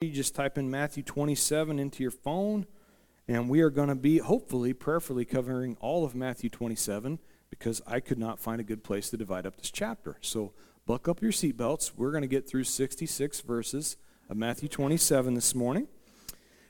You just type in Matthew 27 into your phone, and we are going to be hopefully prayerfully covering all of Matthew 27 because I could not find a good place to divide up this chapter. So buck up your seatbelts. We're going to get through 66 verses of Matthew 27 this morning.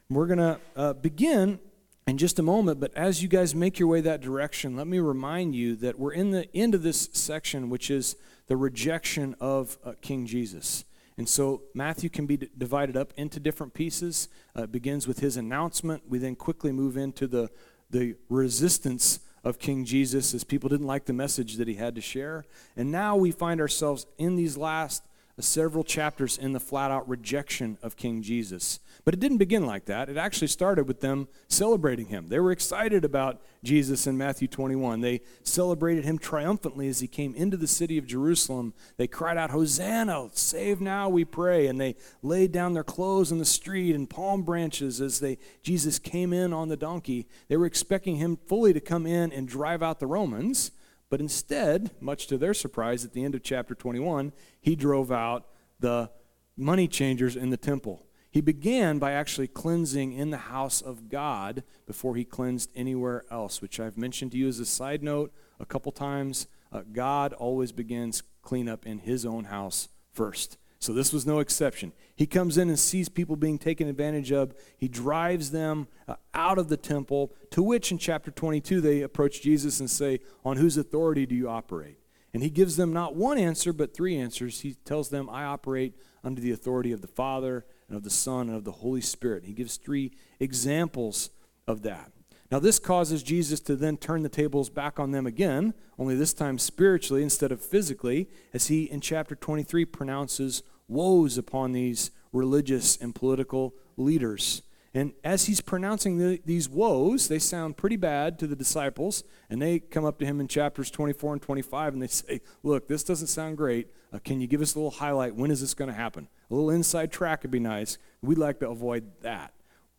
We're going to uh, begin in just a moment, but as you guys make your way that direction, let me remind you that we're in the end of this section, which is the rejection of uh, King Jesus. And so Matthew can be d- divided up into different pieces. Uh, it begins with his announcement. We then quickly move into the, the resistance of King Jesus as people didn't like the message that he had to share. And now we find ourselves in these last several chapters in the flat out rejection of King Jesus. But it didn't begin like that. It actually started with them celebrating him. They were excited about Jesus in Matthew 21. They celebrated him triumphantly as he came into the city of Jerusalem. They cried out, Hosanna, save now, we pray. And they laid down their clothes in the street and palm branches as they, Jesus came in on the donkey. They were expecting him fully to come in and drive out the Romans. But instead, much to their surprise, at the end of chapter 21, he drove out the money changers in the temple. He began by actually cleansing in the house of God before he cleansed anywhere else, which I've mentioned to you as a side note a couple times. Uh, God always begins cleanup in his own house first. So this was no exception. He comes in and sees people being taken advantage of. He drives them uh, out of the temple, to which in chapter 22 they approach Jesus and say, On whose authority do you operate? And he gives them not one answer, but three answers. He tells them, I operate under the authority of the Father and of the Son and of the Holy Spirit. He gives three examples of that. Now, this causes Jesus to then turn the tables back on them again, only this time spiritually instead of physically, as he in chapter 23 pronounces woes upon these religious and political leaders. And as he's pronouncing the, these woes, they sound pretty bad to the disciples. And they come up to him in chapters 24 and 25 and they say, Look, this doesn't sound great. Uh, can you give us a little highlight? When is this going to happen? A little inside track would be nice. We'd like to avoid that.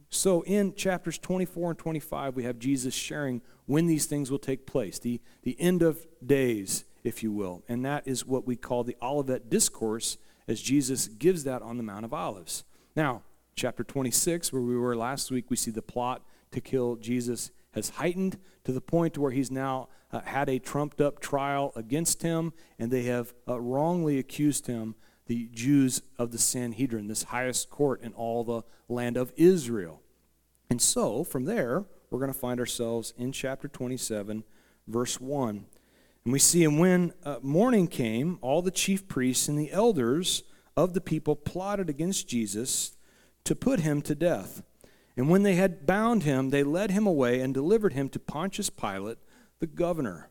So in chapters 24 and 25, we have Jesus sharing when these things will take place, the, the end of days, if you will. And that is what we call the Olivet Discourse as Jesus gives that on the Mount of Olives. Now, chapter 26, where we were last week, we see the plot to kill Jesus has heightened to the point where he's now uh, had a trumped up trial against him, and they have uh, wrongly accused him the Jews of the Sanhedrin, this highest court in all the land of Israel. And so, from there, we're going to find ourselves in chapter 27, verse 1. And we see, and when uh, morning came, all the chief priests and the elders of the people plotted against Jesus to put him to death. And when they had bound him, they led him away and delivered him to Pontius Pilate, the governor.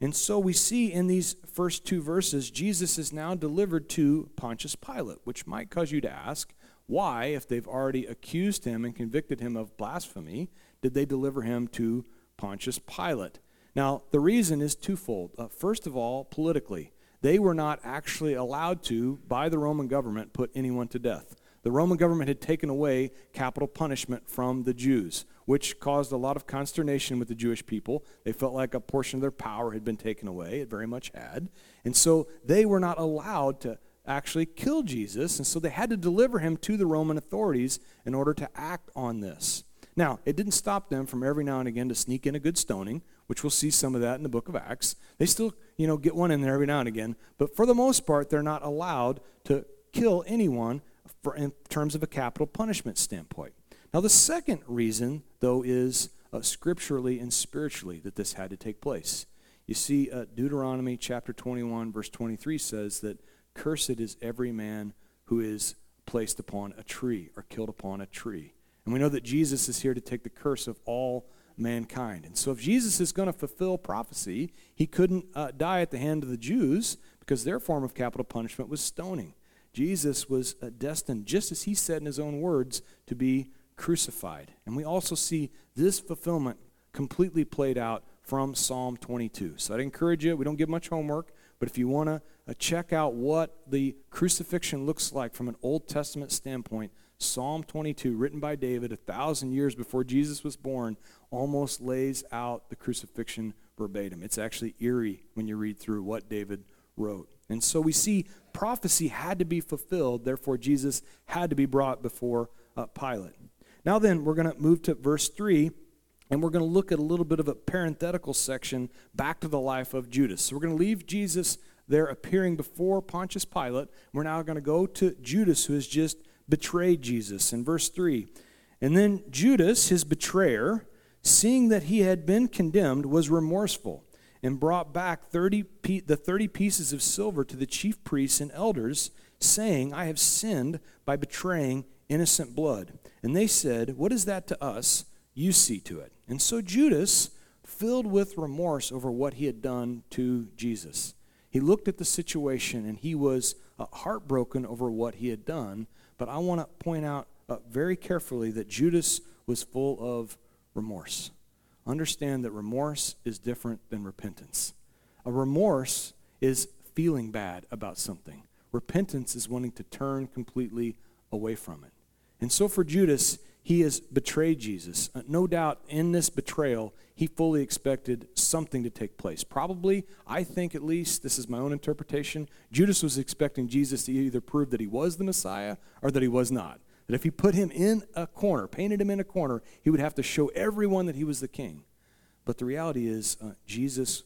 And so we see in these first two verses, Jesus is now delivered to Pontius Pilate, which might cause you to ask, why, if they've already accused him and convicted him of blasphemy, did they deliver him to Pontius Pilate? Now, the reason is twofold. Uh, first of all, politically, they were not actually allowed to, by the Roman government, put anyone to death. The Roman government had taken away capital punishment from the Jews which caused a lot of consternation with the Jewish people. They felt like a portion of their power had been taken away. It very much had. And so they were not allowed to actually kill Jesus, and so they had to deliver him to the Roman authorities in order to act on this. Now, it didn't stop them from every now and again to sneak in a good stoning, which we'll see some of that in the book of Acts. They still, you know, get one in there every now and again, but for the most part, they're not allowed to kill anyone for, in terms of a capital punishment standpoint. Now, the second reason, though, is uh, scripturally and spiritually that this had to take place. You see, uh, Deuteronomy chapter 21, verse 23 says that cursed is every man who is placed upon a tree or killed upon a tree. And we know that Jesus is here to take the curse of all mankind. And so, if Jesus is going to fulfill prophecy, he couldn't uh, die at the hand of the Jews because their form of capital punishment was stoning. Jesus was uh, destined, just as he said in his own words, to be crucified. And we also see this fulfillment completely played out from Psalm 22. So I'd encourage you, we don't give much homework, but if you want to uh, check out what the crucifixion looks like from an Old Testament standpoint, Psalm 22, written by David a thousand years before Jesus was born, almost lays out the crucifixion verbatim. It's actually eerie when you read through what David wrote. And so we see prophecy had to be fulfilled, therefore, Jesus had to be brought before uh, Pilate. Now, then, we're going to move to verse 3, and we're going to look at a little bit of a parenthetical section back to the life of Judas. So, we're going to leave Jesus there appearing before Pontius Pilate. We're now going to go to Judas, who has just betrayed Jesus. In verse 3, and then Judas, his betrayer, seeing that he had been condemned, was remorseful and brought back 30 the 30 pieces of silver to the chief priests and elders, saying, I have sinned by betraying innocent blood. And they said, What is that to us? You see to it. And so Judas, filled with remorse over what he had done to Jesus, he looked at the situation and he was uh, heartbroken over what he had done. But I want to point out uh, very carefully that Judas was full of remorse. Understand that remorse is different than repentance. A remorse is feeling bad about something. Repentance is wanting to turn completely away from it. And so for Judas, he has betrayed Jesus. Uh, no doubt in this betrayal, he fully expected something to take place. Probably, I think at least, this is my own interpretation, Judas was expecting Jesus to either prove that he was the Messiah or that he was not. That if he put him in a corner, painted him in a corner, he would have to show everyone that he was the king. But the reality is, uh, Jesus,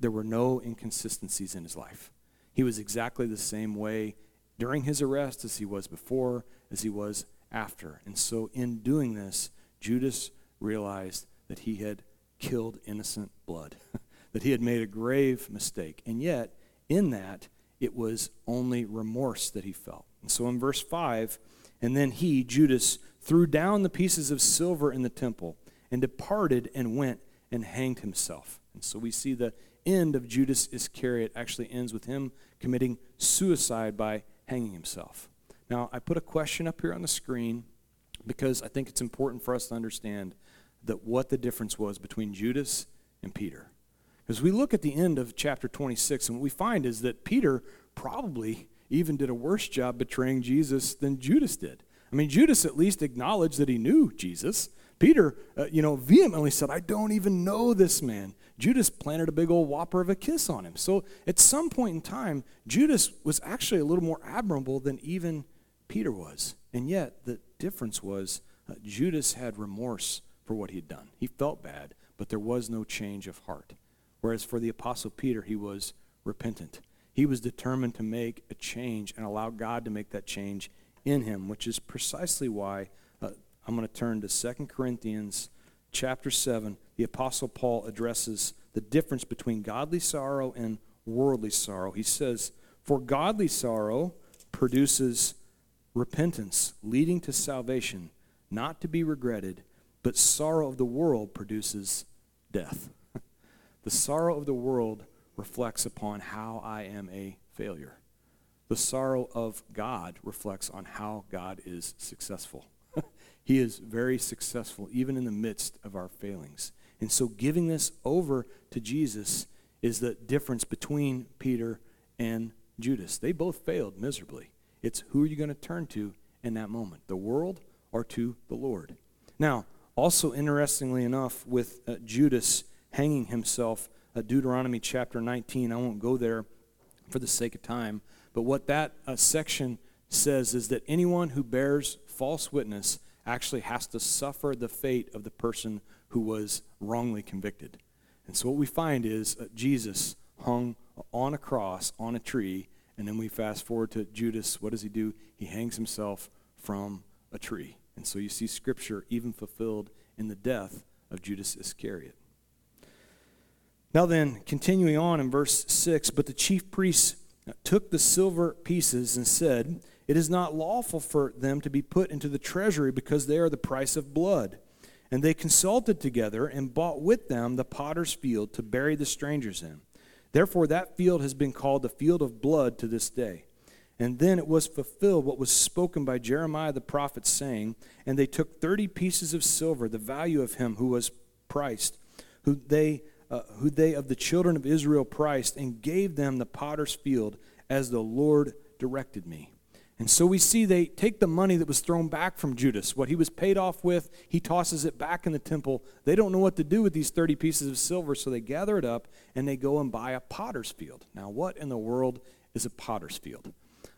there were no inconsistencies in his life. He was exactly the same way during his arrest as he was before, as he was after. And so, in doing this, Judas realized that he had killed innocent blood, that he had made a grave mistake. And yet, in that, it was only remorse that he felt. And so, in verse 5, and then he, Judas, threw down the pieces of silver in the temple and departed and went and hanged himself. And so we see the end of Judas Iscariot actually ends with him committing suicide by hanging himself. Now, I put a question up here on the screen because I think it's important for us to understand that what the difference was between Judas and Peter. Because we look at the end of chapter 26, and what we find is that Peter probably even did a worse job betraying Jesus than Judas did. I mean, Judas at least acknowledged that he knew Jesus. Peter, uh, you know, vehemently said, I don't even know this man. Judas planted a big old whopper of a kiss on him. So at some point in time, Judas was actually a little more admirable than even Peter was. And yet, the difference was uh, Judas had remorse for what he'd done. He felt bad, but there was no change of heart. Whereas for the Apostle Peter, he was repentant. He was determined to make a change and allow God to make that change in him, which is precisely why uh, I'm going to turn to 2 Corinthians chapter 7. The Apostle Paul addresses the difference between godly sorrow and worldly sorrow. He says, For godly sorrow produces repentance, leading to salvation, not to be regretted, but sorrow of the world produces death. the sorrow of the world reflects upon how I am a failure. The sorrow of God reflects on how God is successful. he is very successful, even in the midst of our failings. And so, giving this over to Jesus is the difference between Peter and Judas. They both failed miserably. It's who are you going to turn to in that moment, the world or to the Lord? Now, also interestingly enough, with uh, Judas hanging himself Deuteronomy chapter 19. I won't go there for the sake of time. But what that uh, section says is that anyone who bears false witness actually has to suffer the fate of the person who was wrongly convicted. And so what we find is uh, Jesus hung on a cross on a tree, and then we fast forward to Judas. What does he do? He hangs himself from a tree. And so you see Scripture even fulfilled in the death of Judas Iscariot. Now, then, continuing on in verse 6 But the chief priests took the silver pieces and said, It is not lawful for them to be put into the treasury because they are the price of blood. And they consulted together and bought with them the potter's field to bury the strangers in. Therefore, that field has been called the field of blood to this day. And then it was fulfilled what was spoken by Jeremiah the prophet, saying, And they took thirty pieces of silver, the value of him who was priced, who they uh, who they of the children of Israel priced, and gave them the potter's field as the Lord directed me. And so we see they take the money that was thrown back from Judas, what he was paid off with, he tosses it back in the temple. They don't know what to do with these 30 pieces of silver, so they gather it up and they go and buy a potter's field. Now, what in the world is a potter's field.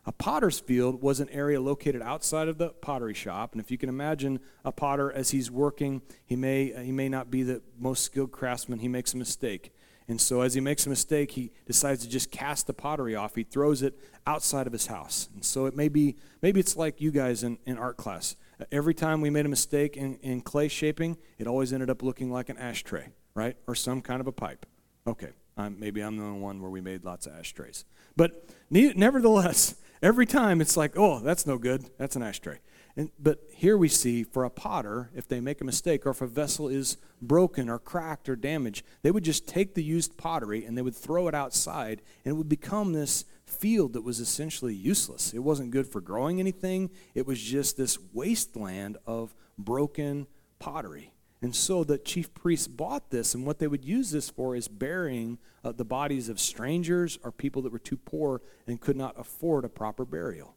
A potter's field was an area located outside of the pottery shop, and if you can imagine a potter as he's working, he may he may not be the most skilled craftsman. He makes a mistake, and so as he makes a mistake, he decides to just cast the pottery off. He throws it outside of his house, and so it may be maybe it's like you guys in, in art class. Every time we made a mistake in, in clay shaping, it always ended up looking like an ashtray, right, or some kind of a pipe. Okay, I'm, maybe I'm the only one where we made lots of ashtrays, but nevertheless Every time it's like, oh, that's no good. That's an ashtray. And, but here we see for a potter, if they make a mistake or if a vessel is broken or cracked or damaged, they would just take the used pottery and they would throw it outside and it would become this field that was essentially useless. It wasn't good for growing anything, it was just this wasteland of broken pottery. And so the chief priests bought this, and what they would use this for is burying uh, the bodies of strangers or people that were too poor and could not afford a proper burial.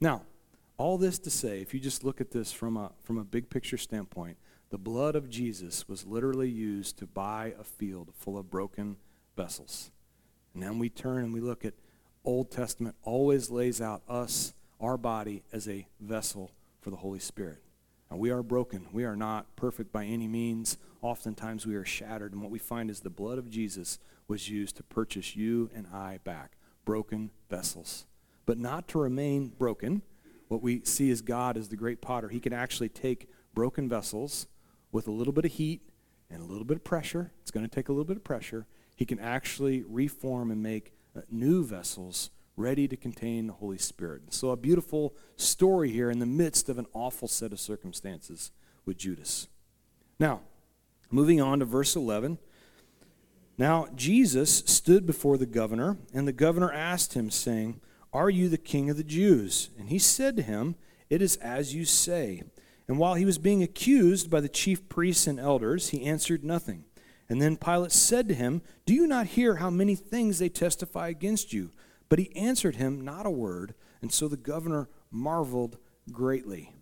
Now, all this to say, if you just look at this from a, from a big picture standpoint, the blood of Jesus was literally used to buy a field full of broken vessels. And then we turn and we look at Old Testament always lays out us, our body, as a vessel for the Holy Spirit. Now, we are broken. We are not perfect by any means. Oftentimes we are shattered. And what we find is the blood of Jesus was used to purchase you and I back. Broken vessels. But not to remain broken. What we see is God as the great potter. He can actually take broken vessels with a little bit of heat and a little bit of pressure. It's going to take a little bit of pressure. He can actually reform and make uh, new vessels ready to contain the Holy Spirit. So, a beautiful story here in the midst of an awful set of circumstances with Judas. Now, moving on to verse 11. Now, Jesus stood before the governor, and the governor asked him, saying, Are you the king of the Jews? And he said to him, It is as you say. And while he was being accused by the chief priests and elders, he answered nothing. And then Pilate said to him, Do you not hear how many things they testify against you? But he answered him not a word, and so the governor marveled greatly.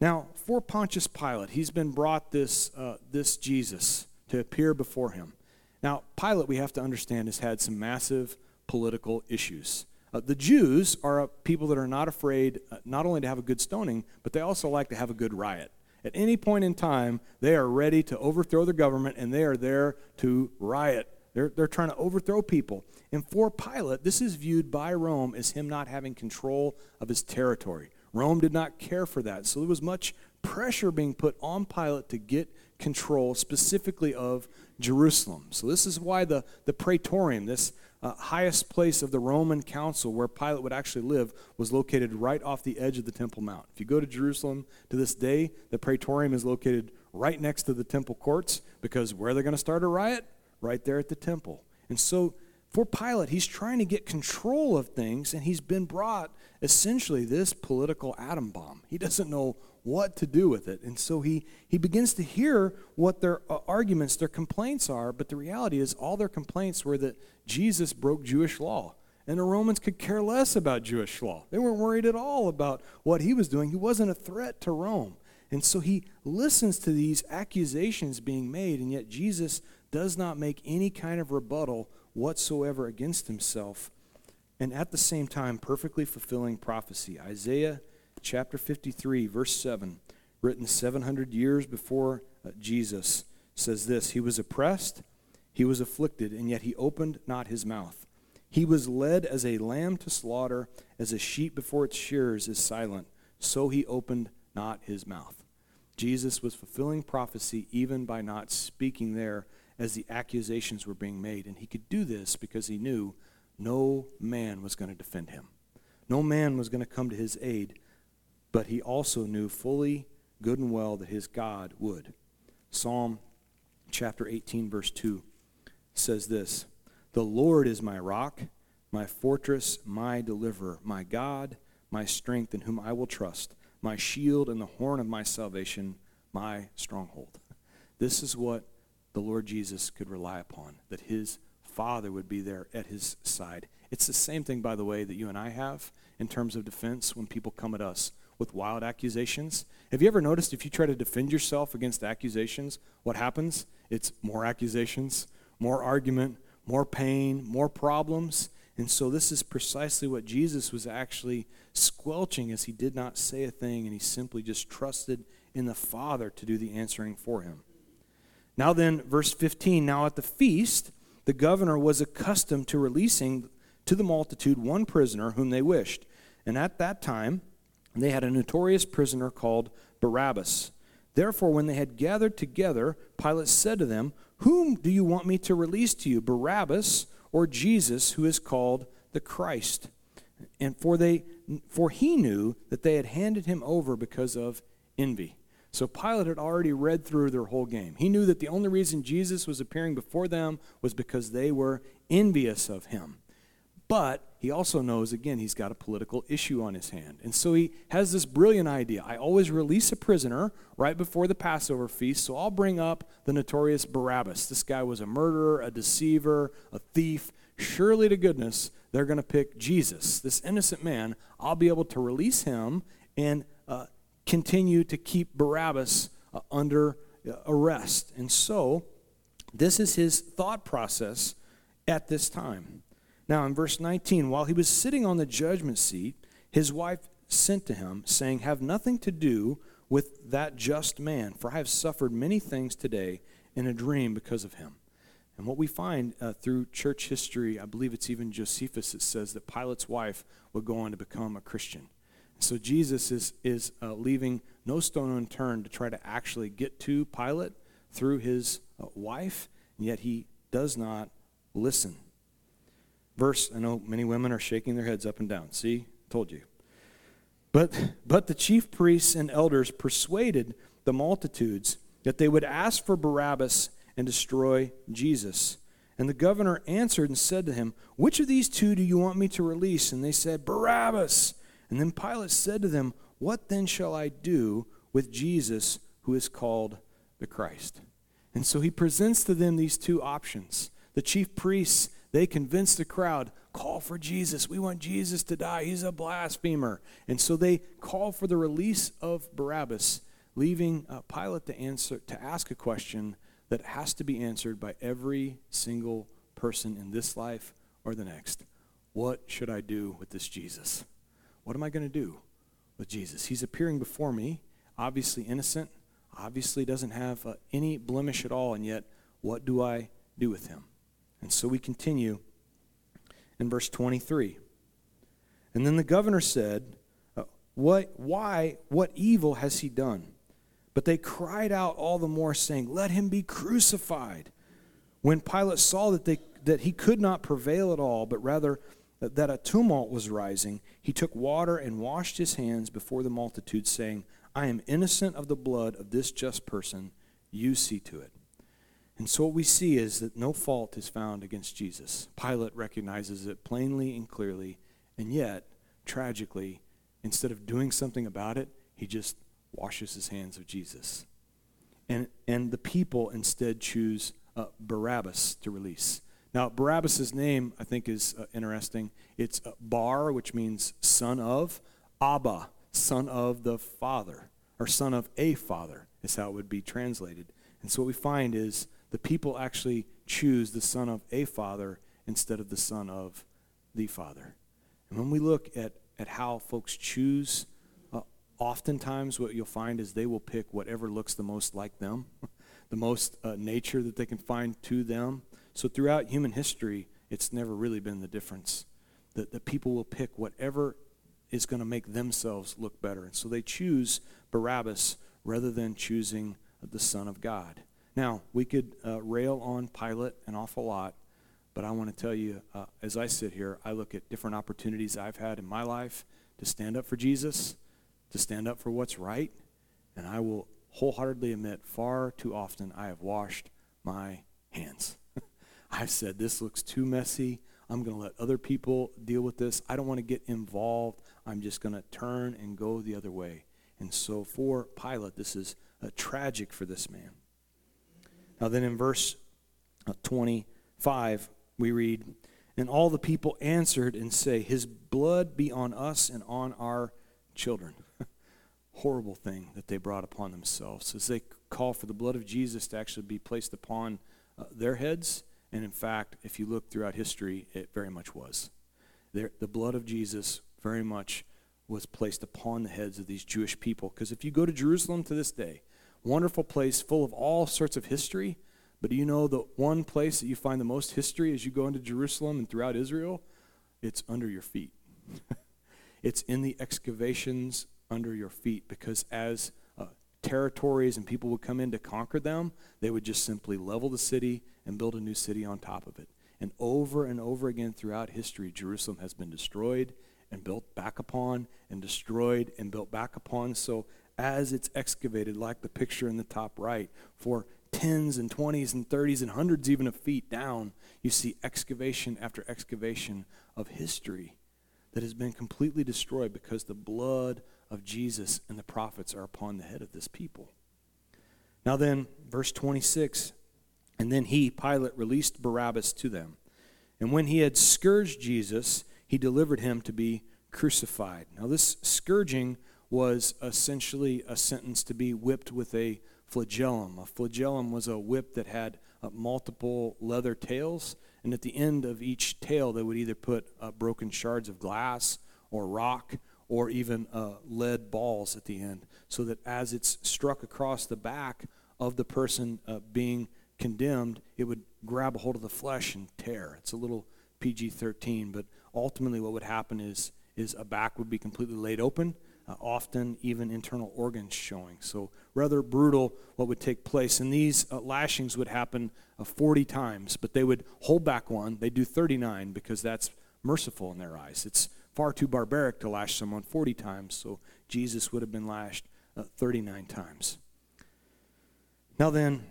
Now, for Pontius Pilate, he's been brought this, uh, this Jesus to appear before him. Now, Pilate, we have to understand, has had some massive political issues. Uh, the Jews are people that are not afraid uh, not only to have a good stoning, but they also like to have a good riot. At any point in time, they are ready to overthrow the government and they are there to riot. They're, they're trying to overthrow people. And for Pilate, this is viewed by Rome as him not having control of his territory. Rome did not care for that. So there was much pressure being put on Pilate to get control specifically of Jerusalem. So this is why the, the praetorium, this uh, highest place of the Roman council where Pilate would actually live, was located right off the edge of the Temple Mount. If you go to Jerusalem to this day, the praetorium is located right next to the temple courts because where they're going to start a riot? Right there at the temple. And so for Pilate, he's trying to get control of things, and he's been brought essentially this political atom bomb. He doesn't know what to do with it. And so he, he begins to hear what their uh, arguments, their complaints are, but the reality is all their complaints were that Jesus broke Jewish law. And the Romans could care less about Jewish law. They weren't worried at all about what he was doing. He wasn't a threat to Rome. And so he listens to these accusations being made, and yet Jesus does not make any kind of rebuttal whatsoever against himself, and at the same time perfectly fulfilling prophecy. Isaiah chapter 53, verse 7, written 700 years before uh, Jesus, says this He was oppressed, he was afflicted, and yet he opened not his mouth. He was led as a lamb to slaughter, as a sheep before its shearers is silent, so he opened not his mouth. Jesus was fulfilling prophecy even by not speaking there as the accusations were being made. And he could do this because he knew no man was going to defend him. No man was going to come to his aid, but he also knew fully, good and well, that his God would. Psalm chapter 18, verse 2 says this The Lord is my rock, my fortress, my deliverer, my God, my strength, in whom I will trust, my shield and the horn of my salvation, my stronghold. This is what the Lord Jesus could rely upon, that his Father would be there at his side. It's the same thing, by the way, that you and I have in terms of defense when people come at us with wild accusations. Have you ever noticed if you try to defend yourself against accusations, what happens? It's more accusations, more argument, more pain, more problems. And so this is precisely what Jesus was actually squelching as he did not say a thing and he simply just trusted in the Father to do the answering for him. Now then, verse 15 Now at the feast, the governor was accustomed to releasing to the multitude one prisoner whom they wished. And at that time, they had a notorious prisoner called Barabbas. Therefore, when they had gathered together, Pilate said to them, Whom do you want me to release to you, Barabbas or Jesus, who is called the Christ? And for, they, for he knew that they had handed him over because of envy. So Pilate had already read through their whole game. He knew that the only reason Jesus was appearing before them was because they were envious of him. But he also knows, again, he's got a political issue on his hand. And so he has this brilliant idea. I always release a prisoner right before the Passover feast, so I'll bring up the notorious Barabbas. This guy was a murderer, a deceiver, a thief. Surely to goodness, they're going to pick Jesus, this innocent man. I'll be able to release him and uh, continue to keep Barabbas uh, under uh, arrest. And so, this is his thought process at this time. Now, in verse 19, while he was sitting on the judgment seat, his wife sent to him, saying, Have nothing to do with that just man, for I have suffered many things today in a dream because of him. And what we find uh, through church history, I believe it's even Josephus that says that Pilate's wife would go on to become a Christian. So Jesus is, is uh, leaving no stone unturned to try to actually get to Pilate through his uh, wife, and yet he does not listen. Verse, I know many women are shaking their heads up and down. See, told you. But, but the chief priests and elders persuaded the multitudes that they would ask for Barabbas and destroy Jesus. And the governor answered and said to him, Which of these two do you want me to release? And they said, Barabbas. And then Pilate said to them, What then shall I do with Jesus who is called the Christ? And so he presents to them these two options. The chief priests they convince the crowd, call for Jesus. We want Jesus to die. He's a blasphemer. And so they call for the release of Barabbas, leaving uh, Pilate to answer to ask a question that has to be answered by every single person in this life or the next. What should I do with this Jesus? What am I going to do with Jesus? He's appearing before me, obviously innocent, obviously doesn't have uh, any blemish at all, and yet what do I do with him? And so we continue in verse 23. And then the governor said, uh, what, Why, what evil has he done? But they cried out all the more, saying, Let him be crucified. When Pilate saw that, they, that he could not prevail at all, but rather that a tumult was rising, he took water and washed his hands before the multitude, saying, I am innocent of the blood of this just person. You see to it. And so what we see is that no fault is found against Jesus. Pilate recognizes it plainly and clearly, and yet, tragically, instead of doing something about it, he just washes his hands of Jesus. And, and the people instead choose uh, Barabbas to release. Now, Barabbas' name, I think, is uh, interesting. It's uh, Bar, which means son of, Abba, son of the father, or son of a father, is how it would be translated. And so what we find is the people actually choose the son of a father instead of the son of the father. And when we look at, at how folks choose, uh, oftentimes what you'll find is they will pick whatever looks the most like them, the most uh, nature that they can find to them. So throughout human history, it's never really been the difference. That the people will pick whatever is going to make themselves look better. And so they choose Barabbas rather than choosing the Son of God. Now, we could uh, rail on Pilate an awful lot, but I want to tell you, uh, as I sit here, I look at different opportunities I've had in my life to stand up for Jesus, to stand up for what's right, and I will wholeheartedly admit far too often I have washed my hands. I've said, this looks too messy. I'm going to let other people deal with this. I don't want to get involved. I'm just going to turn and go the other way. And so for Pilate, this is uh, tragic for this man. Now, then in verse uh, 25, we read, And all the people answered and say, His blood be on us and on our children. Horrible thing that they brought upon themselves as they call for the blood of Jesus to actually be placed upon uh, their heads. And in fact, if you look throughout history, it very much was. there, the blood of Jesus very much was placed upon the heads of these Jewish people. Because if you go to Jerusalem to this day, wonderful place full of all sorts of history, but do you know the one place that you find the most history as you go into Jerusalem and throughout Israel? It's under your feet. it's in the excavations under your feet because as uh, territories and people would come in to conquer them, they would just simply level the city and build a new city on top of it. And over and over again throughout history, Jerusalem has been destroyed and built back upon, and destroyed and built back upon. So, as it's excavated, like the picture in the top right, for tens and twenties and thirties and hundreds even of feet down, you see excavation after excavation of history that has been completely destroyed because the blood of Jesus and the prophets are upon the head of this people. Now, then, verse 26 and then he, Pilate, released Barabbas to them. And when he had scourged Jesus, he delivered him to be crucified. Now, this scourging was essentially a sentence to be whipped with a flagellum. A flagellum was a whip that had uh, multiple leather tails, and at the end of each tail, they would either put uh, broken shards of glass or rock or even uh, lead balls at the end, so that as it's struck across the back of the person uh, being condemned, it would grab a hold of the flesh and tear. It's a little PG 13, but ultimately what would happen is, is a back would be completely laid open, uh, often even internal organs showing. So, rather brutal what would take place. And these uh, lashings would happen uh, 40 times, but they would hold back one. They do 39 because that's merciful in their eyes. It's far too barbaric to lash someone 40 times, so Jesus would have been lashed uh, 39 times. Now, then,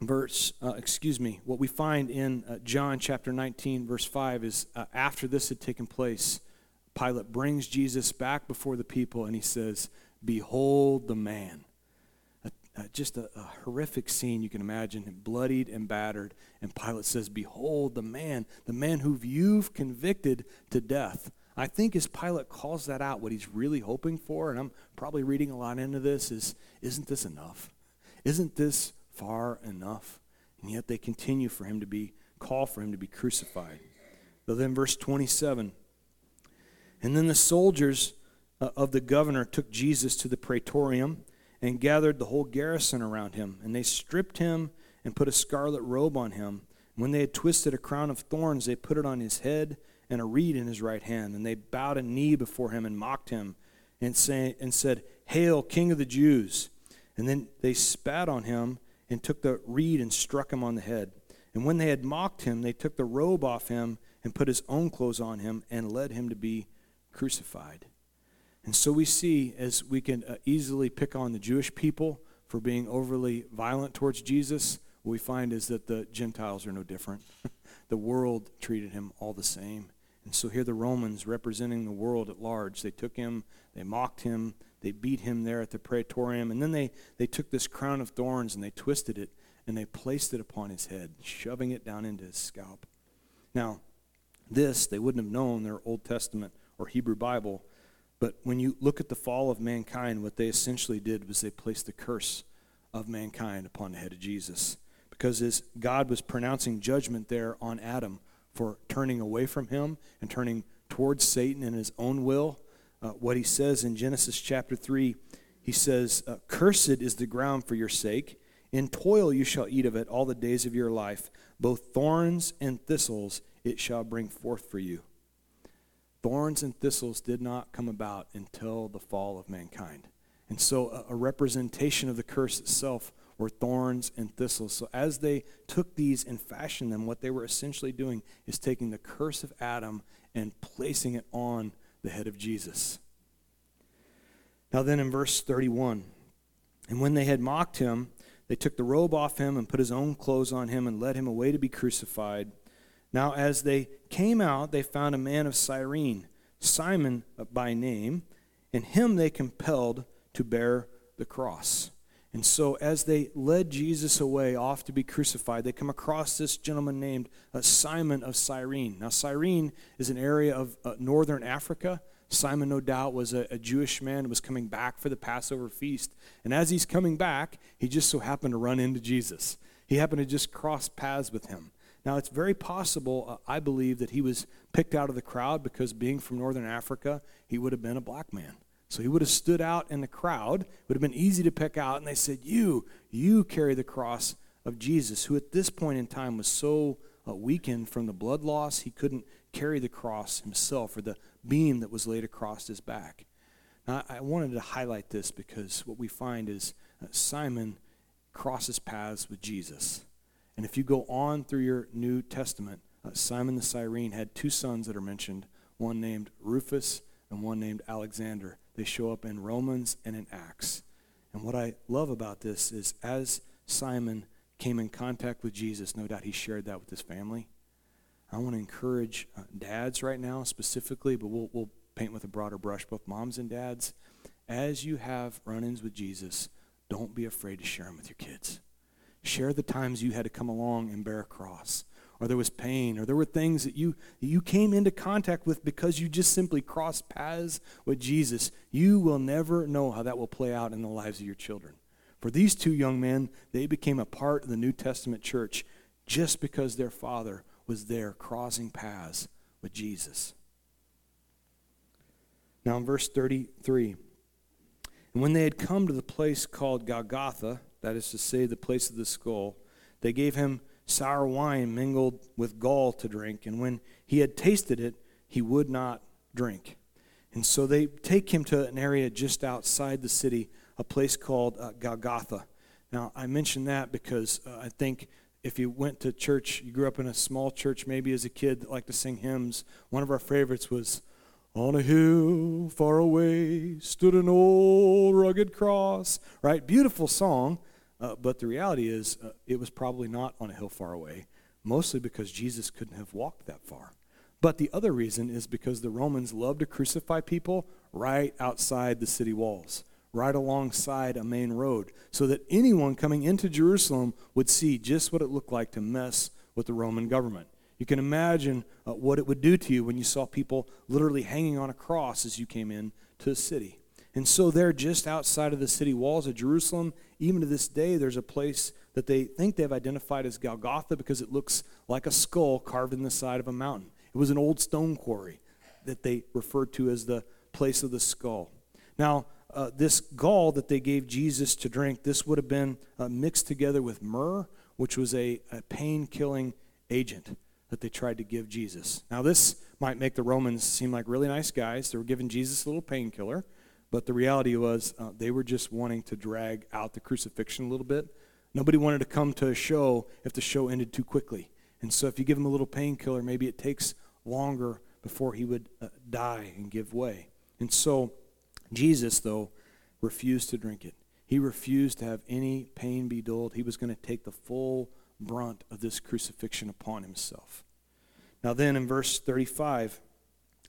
verse, uh, excuse me, what we find in uh, John chapter 19, verse 5 is uh, after this had taken place, Pilate brings Jesus back before the people and he says, Behold the man. just a, a horrific scene you can imagine, bloodied and battered. And Pilate says, Behold the man, the man who you've convicted to death. I think as Pilate calls that out, what he's really hoping for, and I'm probably reading a lot into this, is isn't this enough? Isn't this far enough. And yet they continue for him to be, call for him to be crucified. So then, verse 27 And then the soldiers uh, of the governor took Jesus to the praetorium and gathered the whole garrison around him. And they stripped him and put a scarlet robe on him. When they had twisted a crown of thorns, they put it on his head and a reed in his right hand. And they bowed a knee before him and mocked him and, say, and said, Hail, King of the Jews! And then they spat on him and took the reed and struck him on the head. And when they had mocked him, they took the robe off him and put his own clothes on him and led him to be crucified. And so we see, as we can uh, easily pick on the Jewish people for being overly violent towards Jesus, what we find is that the Gentiles are no different. the world treated him all the same. And so here the Romans, representing the world at large, they took him, they mocked him, they beat him there at the praetorium. And then they, they took this crown of thorns and they twisted it and they placed it upon his head, shoving it down into his scalp. Now, this they wouldn't have known their Old Testament or Hebrew Bible, but when you look at the fall of mankind, what they essentially did was they placed the curse of mankind upon the head of Jesus. Because as God was pronouncing judgment there on Adam for turning away from him and turning towards Satan in his own will, uh, what he says in Genesis chapter 3. He says, uh, Cursed is the ground for your sake. In toil you shall eat of it all the days of your life. Both thorns and thistles it shall bring forth for you. Thorns and thistles did not come about until the fall of mankind. And so, a, a representation of the curse itself were thorns and thistles. So, as they took these and fashioned them, what they were essentially doing is taking the curse of Adam and placing it on the head of Jesus. Now, then in verse 31, and when they had mocked him, they took the robe off him and put his own clothes on him and led him away to be crucified. Now, as they came out, they found a man of Cyrene, Simon by name, and him they compelled to bear the cross. And so, as they led Jesus away off to be crucified, they come across this gentleman named uh, Simon of Cyrene. Now, Cyrene is an area of uh, northern Africa. Simon, no doubt, was a, a Jewish man was coming back for the Passover feast. And as he's coming back, he just so happened to run into Jesus. He happened to just cross paths with him. Now, it's very possible, uh, I believe, that he was picked out of the crowd because being from northern Africa, he would have been a black man. So he would have stood out in the crowd, would have been easy to pick out, and they said, You, you carry the cross of Jesus, who at this point in time was so uh, weakened from the blood loss, he couldn't carry the cross himself or the beam that was laid across his back. Now, I wanted to highlight this because what we find is uh, Simon crosses paths with Jesus. And if you go on through your New Testament, uh, Simon the Cyrene had two sons that are mentioned, one named Rufus and one named Alexander. They show up in Romans and in Acts. And what I love about this is as Simon came in contact with Jesus, no doubt he shared that with his family. I want to encourage uh, dads right now specifically, but we'll, we'll paint with a broader brush, both moms and dads. As you have run ins with Jesus, don't be afraid to share them with your kids. Share the times you had to come along and bear a cross, or there was pain, or there were things that you, you came into contact with because you just simply crossed paths with Jesus. You will never know how that will play out in the lives of your children. For these two young men, they became a part of the New Testament church just because their father was there crossing paths with Jesus. Now, in verse 33, and when they had come to the place called Golgotha, that is to say, the place of the skull, they gave him sour wine mingled with gall to drink. And when he had tasted it, he would not drink. And so they take him to an area just outside the city, a place called uh, Golgotha. Now, I mention that because uh, I think if you went to church, you grew up in a small church maybe as a kid that liked to sing hymns, one of our favorites was, On a hill far away stood an old rugged cross, right? Beautiful song, uh, but the reality is uh, it was probably not on a hill far away, mostly because Jesus couldn't have walked that far. But the other reason is because the Romans loved to crucify people right outside the city walls right alongside a main road so that anyone coming into Jerusalem would see just what it looked like to mess with the Roman government. You can imagine uh, what it would do to you when you saw people literally hanging on a cross as you came in to the city. And so, there, just outside of the city walls of Jerusalem, even to this day, there's a place that they think they've identified as Golgotha because it looks like a skull carved in the side of a mountain. It was an old stone quarry that they referred to as the place of the skull. Now, uh, this gall that they gave Jesus to drink, this would have been uh, mixed together with myrrh, which was a, a pain killing agent that they tried to give Jesus. Now, this might make the Romans seem like really nice guys. They were giving Jesus a little painkiller, but the reality was uh, they were just wanting to drag out the crucifixion a little bit. Nobody wanted to come to a show if the show ended too quickly. And so, if you give him a little painkiller, maybe it takes longer before he would uh, die and give way. And so, Jesus, though, refused to drink it. He refused to have any pain be dulled. He was going to take the full brunt of this crucifixion upon himself. Now, then in verse 35,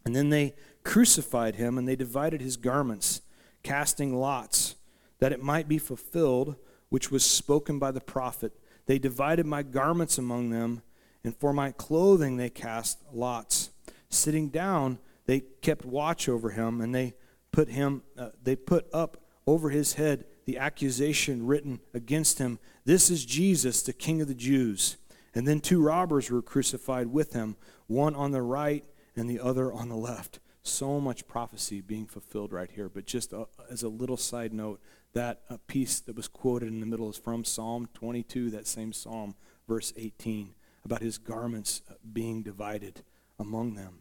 and then they crucified him, and they divided his garments, casting lots, that it might be fulfilled, which was spoken by the prophet. They divided my garments among them, and for my clothing they cast lots. Sitting down, they kept watch over him, and they put him, uh, they put up over his head the accusation written against him This is Jesus, the King of the Jews. And then two robbers were crucified with him, one on the right and the other on the left. So much prophecy being fulfilled right here. But just a, as a little side note, that uh, piece that was quoted in the middle is from Psalm 22, that same psalm, verse 18, about his garments uh, being divided among them.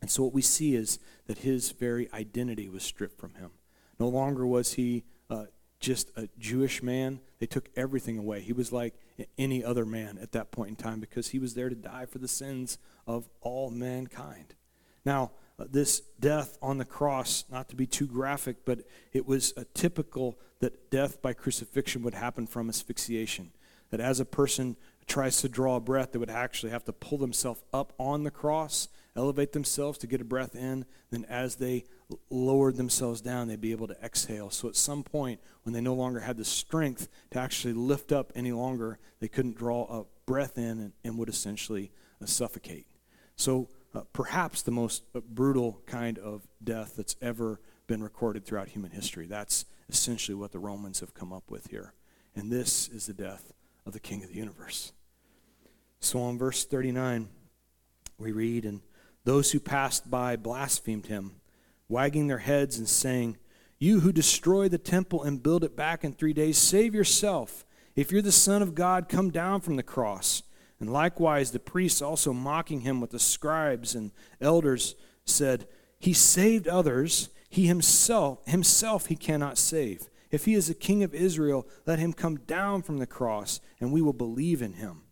And so what we see is that his very identity was stripped from him. No longer was he uh, just a Jewish man. They took everything away. He was like any other man at that point in time because he was there to die for the sins of all mankind. Now, uh, this death on the cross, not to be too graphic, but it was a typical that death by crucifixion would happen from asphyxiation. That as a person tries to draw a breath, they would actually have to pull themselves up on the cross elevate themselves to get a breath in. Then, as they lowered themselves down, they'd be able to exhale. So, at some point, when they no longer had the strength to actually lift up any longer, they couldn't draw a breath in and, and would essentially uh, suffocate. So, uh, perhaps the most uh, brutal kind of death that's ever been recorded throughout human history. That's essentially what the Romans have come up with here. And this is the death of the King of the universe. So in verse 39, we read, And those who passed by blasphemed him, wagging their heads and saying, You who destroy the temple and build it back in three days, save yourself. If you're the Son of God, come down from the cross. And likewise, the priests also mocking him with the scribes and elders said, He saved others, he himself, himself he cannot save. If he is the king of Israel, let him come down from the cross, and we will believe in him.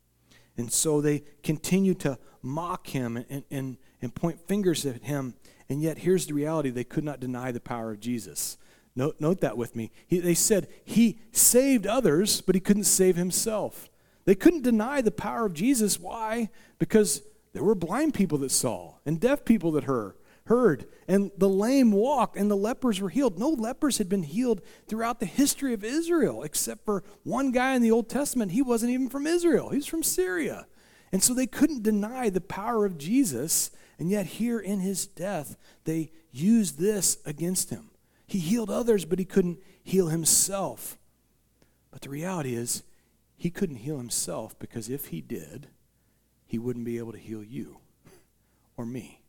And so they continue to mock him and, and, and point fingers at him. And yet, here's the reality they could not deny the power of Jesus. Note, note that with me. He, they said he saved others, but he couldn't save himself. They couldn't deny the power of Jesus. Why? Because there were blind people that saw and deaf people that heard heard, and the lame walked, and the lepers were healed. No lepers had been healed throughout the history of Israel, except for one guy in the Old Testament. He wasn't even from Israel, he was from Syria. And so they couldn't deny the power of Jesus, and yet here in his death, they used this against him. He healed others, but he couldn't heal himself. But the reality is, he couldn't heal himself because if he did, he wouldn't be able to heal you or me.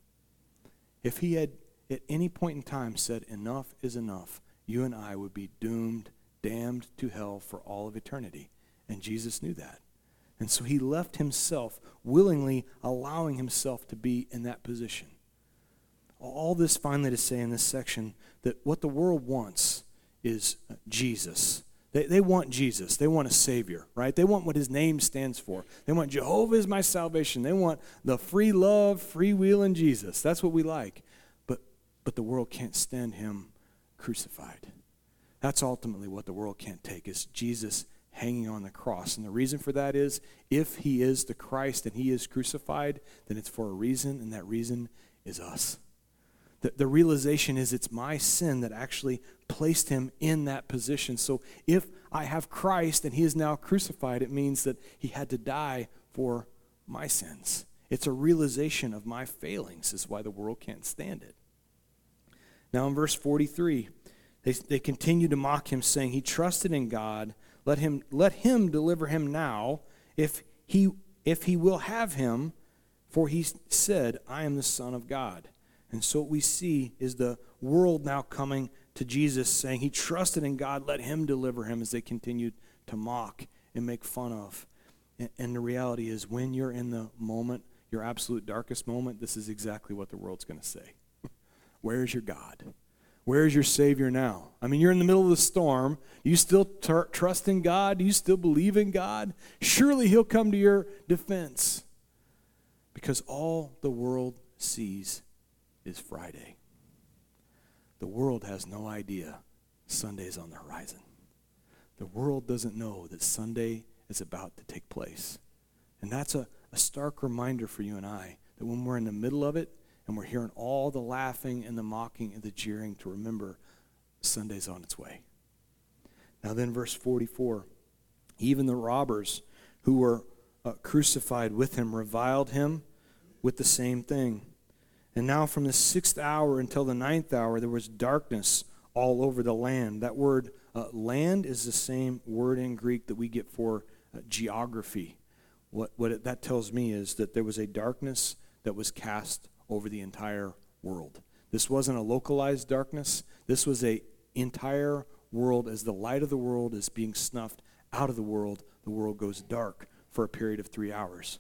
If he had at any point in time said, Enough is enough, you and I would be doomed, damned to hell for all of eternity. And Jesus knew that. And so he left himself, willingly allowing himself to be in that position. All this finally to say in this section that what the world wants is uh, Jesus. They, they want Jesus. They want a Savior, right? They want what His name stands for. They want Jehovah is my salvation. They want the free love, free will in Jesus. That's what we like. But, but the world can't stand Him crucified. That's ultimately what the world can't take is Jesus hanging on the cross. And the reason for that is if He is the Christ and He is crucified, then it's for a reason, and that reason is us. The, the realization is it's my sin that actually placed him in that position. So if I have Christ and he is now crucified, it means that he had to die for my sins. It's a realization of my failings, is why the world can't stand it. Now in verse 43, they, they continue to mock him, saying, He trusted in God. Let him, let him deliver him now, if he, if he will have him, for he said, I am the Son of God. And so what we see is the world now coming to Jesus saying he trusted in God, let him deliver him as they continued to mock and make fun of. And, and the reality is, when you're in the moment, your absolute darkest moment, this is exactly what the world's going to say. Where's your God? Where's your Savior now? I mean, you're in the middle of the storm. You still trust in God? You still believe in God? Surely He'll come to your defense. Because all the world sees is Friday. The world has no idea Sunday's on the horizon. The world doesn't know that Sunday is about to take place. And that's a, a stark reminder for you and I that when we're in the middle of it and we're hearing all the laughing and the mocking and the jeering, to remember Sunday's on its way. Now, then, verse 44 even the robbers who were uh, crucified with him reviled him with the same thing. And now, from the sixth hour until the ninth hour, there was darkness all over the land. That word uh, land is the same word in Greek that we get for uh, geography. What, what it, that tells me is that there was a darkness that was cast over the entire world. This wasn't a localized darkness. This was a entire world as the light of the world is being snuffed out of the world, the world goes dark for a period of 3 hours.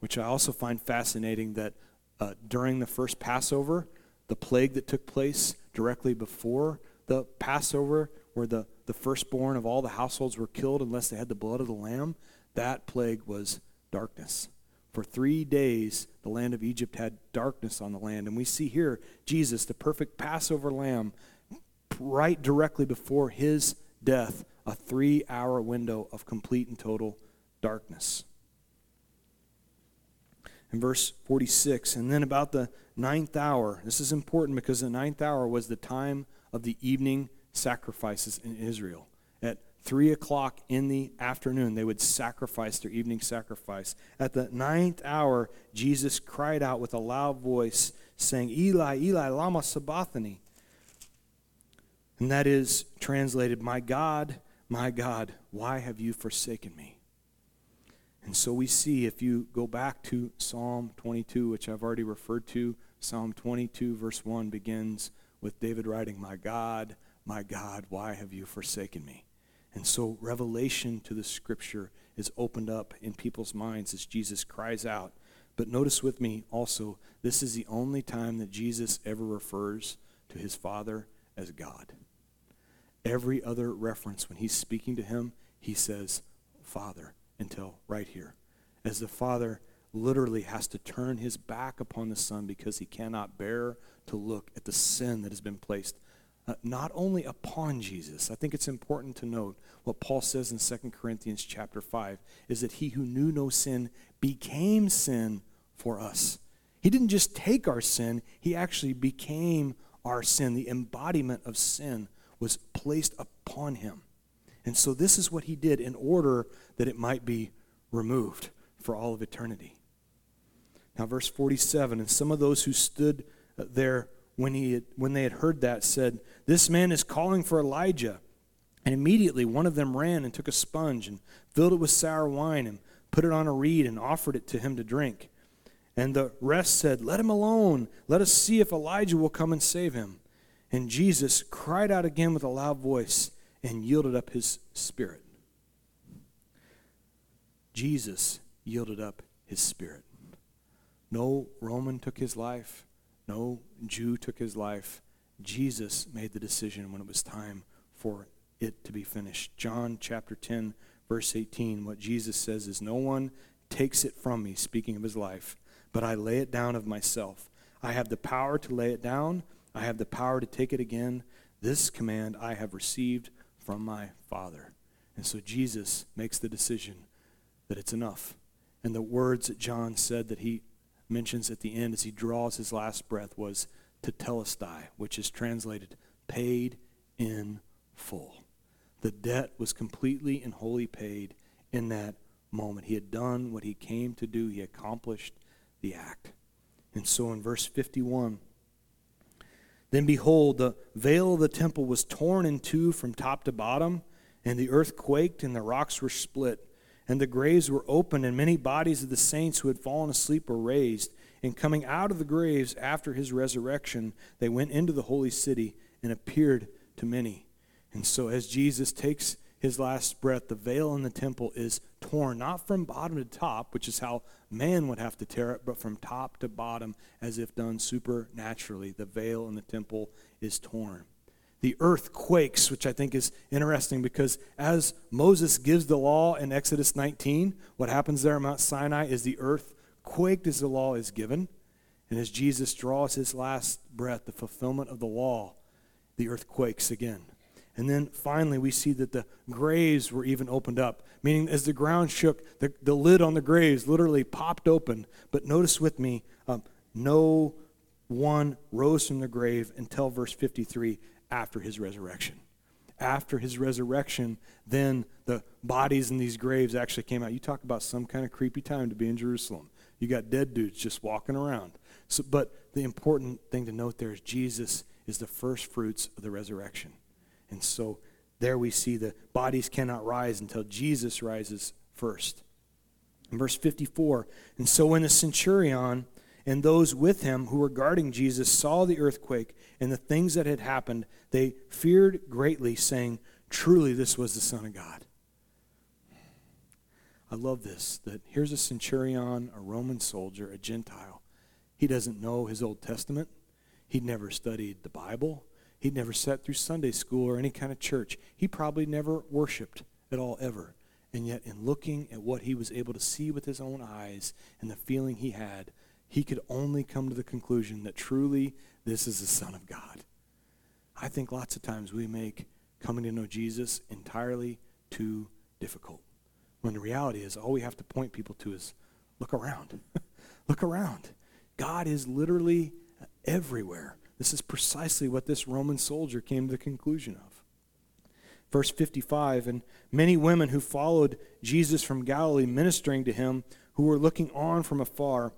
Which I also find fascinating that uh, during the first Passover, the plague that took place directly before the Passover, where the, the firstborn of all the households were killed unless they had the blood of the lamb, that plague was darkness. For three days, the land of Egypt had darkness on the land. And we see here Jesus, the perfect Passover lamb, right directly before his death, a three hour window of complete and total darkness in verse 46. And then about the ninth hour, this is important because the ninth hour was the time of the evening sacrifices in Israel. At 3 o'clock in the afternoon, they would sacrifice their evening sacrifice. At the ninth hour, Jesus cried out with a loud voice, saying, Eli, Eli, Lama Sabachthani. And that is translated, My God, my God, why have you forsaken me? And so we see, if you go back to Psalm 22, which I've already referred to, Psalm 22, verse 1 begins with David writing, My God, my God, why have you forsaken me? And so revelation to the scripture is opened up in people's minds as Jesus cries out. But notice with me also, this is the only time that Jesus ever refers to his Father as God. Every other reference, when he's speaking to him, he says, Father, until right here. As the Father literally has to turn his back upon the Son because he cannot bear to look at the sin that has been placed Uh, not only upon Jesus. I think it's important to note what Paul says in 2 Corinthians chapter 5 is that he who knew no sin became sin for us. He didn't just take our sin, he actually became our sin. The embodiment of sin was placed upon him. And so this is what he did in order that it might be removed for all of eternity. Now, verse 47 And some of those who stood uh, there when, he had, when they had heard that said, This man is calling for Elijah. And immediately one of them ran and took a sponge and filled it with sour wine and put it on a reed and offered it to him to drink. And the rest said, Let him alone. Let us see if Elijah will come and save him. And Jesus cried out again with a loud voice and yielded up his spirit. Jesus yielded up his spirit. No Roman took his life. No Jew took his life. Jesus made the decision when it was time for it to be finished. John chapter 10, verse 18, what Jesus says is, No one takes it from me, speaking of his life, but I lay it down of myself. I have the power to lay it down, I have the power to take it again. This command I have received from my Father. And so Jesus makes the decision that it's enough. And the words that John said that he mentions at the end as he draws his last breath was tetelestai, which is translated paid in full. The debt was completely and wholly paid in that moment. He had done what he came to do, he accomplished the act. And so in verse 51, then behold, the veil of the temple was torn in two from top to bottom, and the earth quaked, and the rocks were split and the graves were opened, and many bodies of the saints who had fallen asleep were raised. And coming out of the graves after his resurrection, they went into the holy city and appeared to many. And so, as Jesus takes his last breath, the veil in the temple is torn, not from bottom to top, which is how man would have to tear it, but from top to bottom, as if done supernaturally. The veil in the temple is torn the earth quakes, which I think is interesting because as Moses gives the law in Exodus 19, what happens there at Mount Sinai is the earth quaked as the law is given. And as Jesus draws his last breath, the fulfillment of the law, the earth quakes again. And then finally, we see that the graves were even opened up, meaning as the ground shook, the, the lid on the graves literally popped open. But notice with me, um, no one rose from the grave until verse 53 after his resurrection. After his resurrection, then the bodies in these graves actually came out. You talk about some kind of creepy time to be in Jerusalem. You got dead dudes just walking around. So, but the important thing to note there is Jesus is the first fruits of the resurrection. And so there we see the bodies cannot rise until Jesus rises first. In verse 54, and so when the centurion and those with him who were guarding Jesus saw the earthquake and the things that had happened, they feared greatly, saying, Truly, this was the Son of God. I love this that here's a centurion, a Roman soldier, a Gentile. He doesn't know his Old Testament, he'd never studied the Bible, he'd never sat through Sunday school or any kind of church. He probably never worshiped at all, ever. And yet, in looking at what he was able to see with his own eyes and the feeling he had, he could only come to the conclusion that truly this is the Son of God. I think lots of times we make coming to know Jesus entirely too difficult. When the reality is, all we have to point people to is look around. look around. God is literally everywhere. This is precisely what this Roman soldier came to the conclusion of. Verse 55 And many women who followed Jesus from Galilee, ministering to him, who were looking on from afar,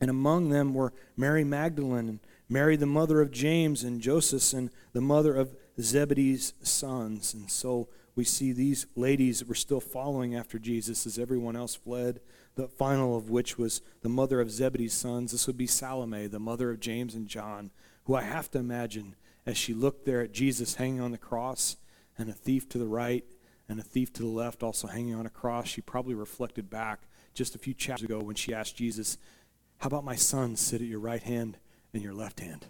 and among them were Mary Magdalene, and Mary, the mother of James and Joseph, and the mother of Zebedee's sons. And so we see these ladies were still following after Jesus as everyone else fled, the final of which was the mother of Zebedee's sons. This would be Salome, the mother of James and John, who I have to imagine as she looked there at Jesus hanging on the cross and a thief to the right and a thief to the left also hanging on a cross, she probably reflected back just a few chapters ago when she asked Jesus, How about my sons sit at your right hand and your left hand?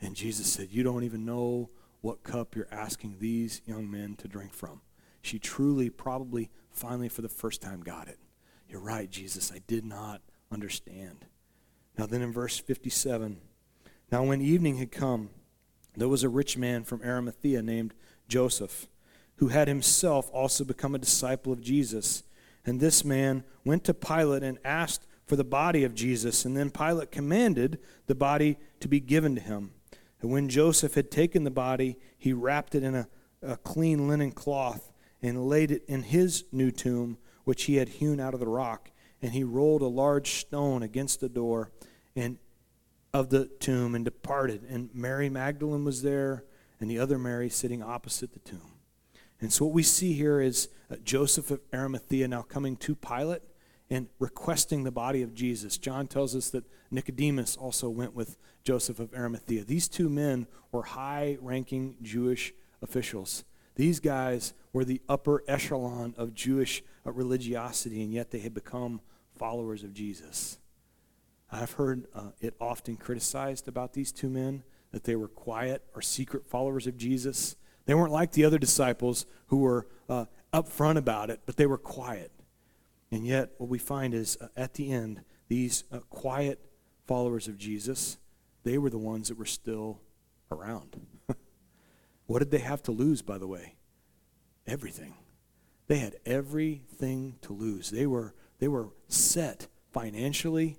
And Jesus said, You don't even know what cup you're asking these young men to drink from. She truly, probably, finally, for the first time, got it. You're right, Jesus. I did not understand. Now, then in verse 57, now when evening had come, there was a rich man from Arimathea named Joseph, who had himself also become a disciple of Jesus. And this man went to Pilate and asked for the body of Jesus. And then Pilate commanded the body to be given to him. And when Joseph had taken the body, he wrapped it in a, a clean linen cloth and laid it in his new tomb, which he had hewn out of the rock. And he rolled a large stone against the door and of the tomb and departed. And Mary Magdalene was there, and the other Mary sitting opposite the tomb. And so what we see here is uh, Joseph of Arimathea now coming to Pilate and requesting the body of Jesus. John tells us that Nicodemus also went with Joseph of Arimathea. These two men were high ranking Jewish officials. These guys were the upper echelon of Jewish uh, religiosity, and yet they had become followers of Jesus. I've heard uh, it often criticized about these two men that they were quiet or secret followers of Jesus. They weren't like the other disciples who were uh, upfront about it, but they were quiet. And yet, what we find is uh, at the end, these uh, quiet followers of Jesus, they were the ones that were still around. what did they have to lose, by the way? Everything. They had everything to lose. They were, they were set financially.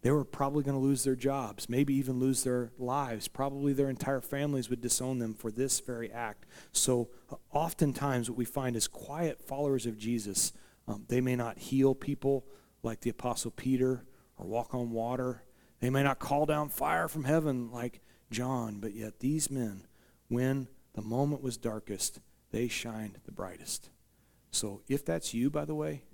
They were probably going to lose their jobs, maybe even lose their lives. Probably their entire families would disown them for this very act. So, uh, oftentimes, what we find is quiet followers of Jesus um, they may not heal people like the Apostle Peter or walk on water. They may not call down fire from heaven like John, but yet these men, when the moment was darkest, they shined the brightest. So if that's you, by the way,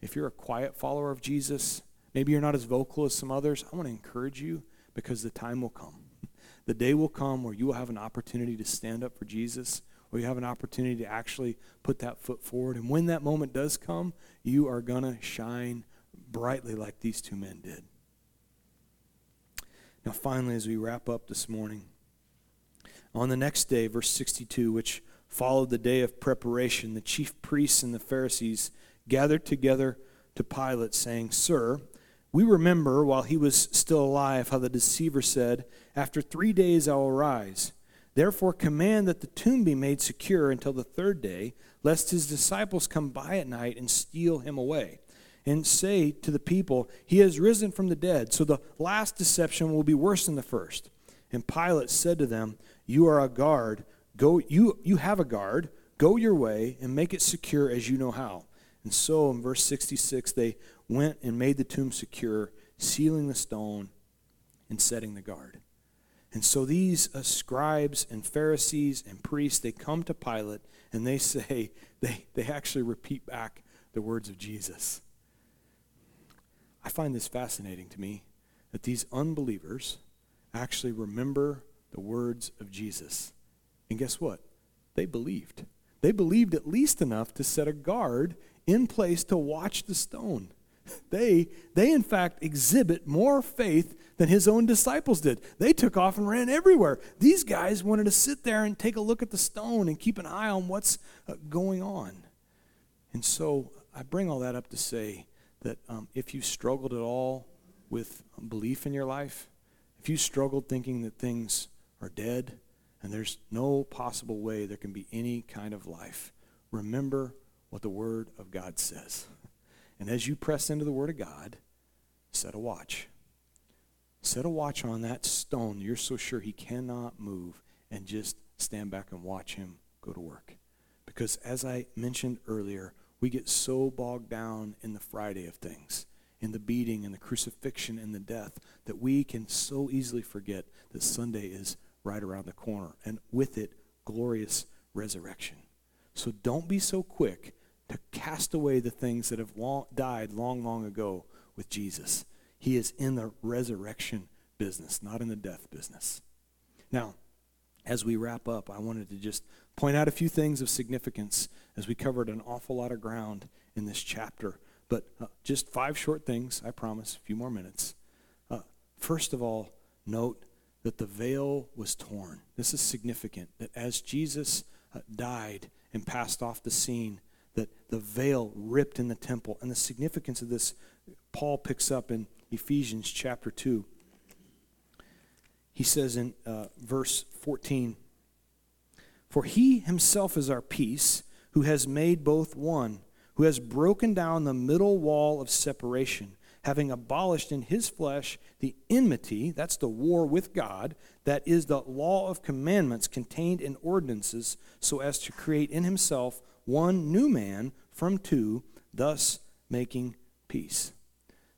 if you're a quiet follower of Jesus, maybe you're not as vocal as some others, I want to encourage you because the time will come. The day will come where you will have an opportunity to stand up for Jesus where you have an opportunity to actually put that foot forward. And when that moment does come, you are going to shine brightly like these two men did. Now, finally, as we wrap up this morning, on the next day, verse 62, which followed the day of preparation, the chief priests and the Pharisees gathered together to Pilate, saying, Sir, we remember while he was still alive how the deceiver said, After three days I will rise. Therefore, command that the tomb be made secure until the third day, lest his disciples come by at night and steal him away. And say to the people, He has risen from the dead. So the last deception will be worse than the first. And Pilate said to them, You are a guard. Go, you, you have a guard. Go your way and make it secure as you know how. And so in verse 66, they went and made the tomb secure, sealing the stone and setting the guard. And so these uh, scribes and Pharisees and priests, they come to Pilate and they say, they, they actually repeat back the words of Jesus. I find this fascinating to me that these unbelievers actually remember the words of Jesus. And guess what? They believed. They believed at least enough to set a guard in place to watch the stone. They, they in fact exhibit more faith than his own disciples did. They took off and ran everywhere. These guys wanted to sit there and take a look at the stone and keep an eye on what's uh, going on. And so I bring all that up to say that um, if you struggled at all with belief in your life, if you struggled thinking that things are dead and there's no possible way there can be any kind of life, remember what the Word of God says. And as you press into the Word of God, set a watch. Set a watch on that stone you're so sure he cannot move and just stand back and watch him go to work. Because as I mentioned earlier, we get so bogged down in the Friday of things, in the beating and the crucifixion and the death, that we can so easily forget that Sunday is right around the corner. And with it, glorious resurrection. So don't be so quick to cast away the things that have long, died long, long ago with Jesus. He is in the resurrection business, not in the death business. Now, as we wrap up, I wanted to just point out a few things of significance as we covered an awful lot of ground in this chapter. But uh, just five short things, I promise, a few more minutes. Uh, first of all, note that the veil was torn. This is significant that as Jesus uh, died and passed off the scene, that the veil ripped in the temple. And the significance of this, Paul picks up in Ephesians chapter 2. He says in uh, verse 14, For he himself is our peace, who has made both one, who has broken down the middle wall of separation, having abolished in his flesh the enmity, that's the war with God, that is the law of commandments contained in ordinances, so as to create in himself one new man from two, thus making peace.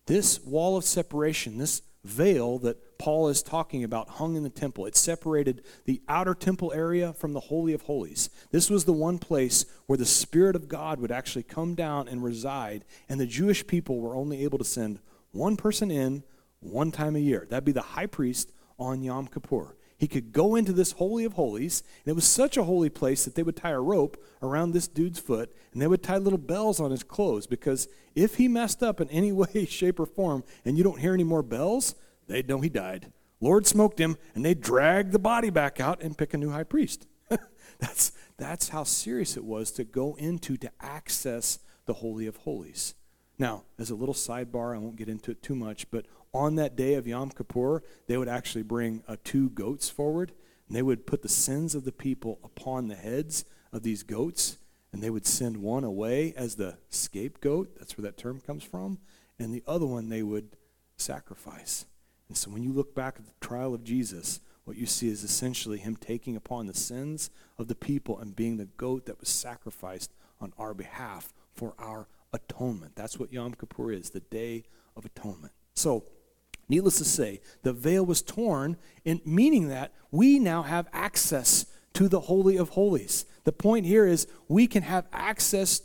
This wall of separation, this veil that Paul is talking about hung in the temple. It separated the outer temple area from the Holy of Holies. This was the one place where the Spirit of God would actually come down and reside, and the Jewish people were only able to send one person in one time a year. That'd be the high priest on Yom Kippur. He could go into this Holy of Holies, and it was such a holy place that they would tie a rope around this dude's foot, and they would tie little bells on his clothes because if he messed up in any way, shape, or form, and you don't hear any more bells, they'd know he died. Lord smoked him, and they drag the body back out and pick a new high priest. that's, that's how serious it was to go into, to access the Holy of Holies. Now, as a little sidebar, I won't get into it too much, but on that day of Yom Kippur, they would actually bring uh, two goats forward, and they would put the sins of the people upon the heads of these goats, and they would send one away as the scapegoat. That's where that term comes from. And the other one they would sacrifice. And so when you look back at the trial of Jesus, what you see is essentially him taking upon the sins of the people and being the goat that was sacrificed on our behalf for our atonement. That's what Yom Kippur is, the day of atonement. So, Needless to say, the veil was torn, in, meaning that we now have access to the Holy of Holies. The point here is we can have access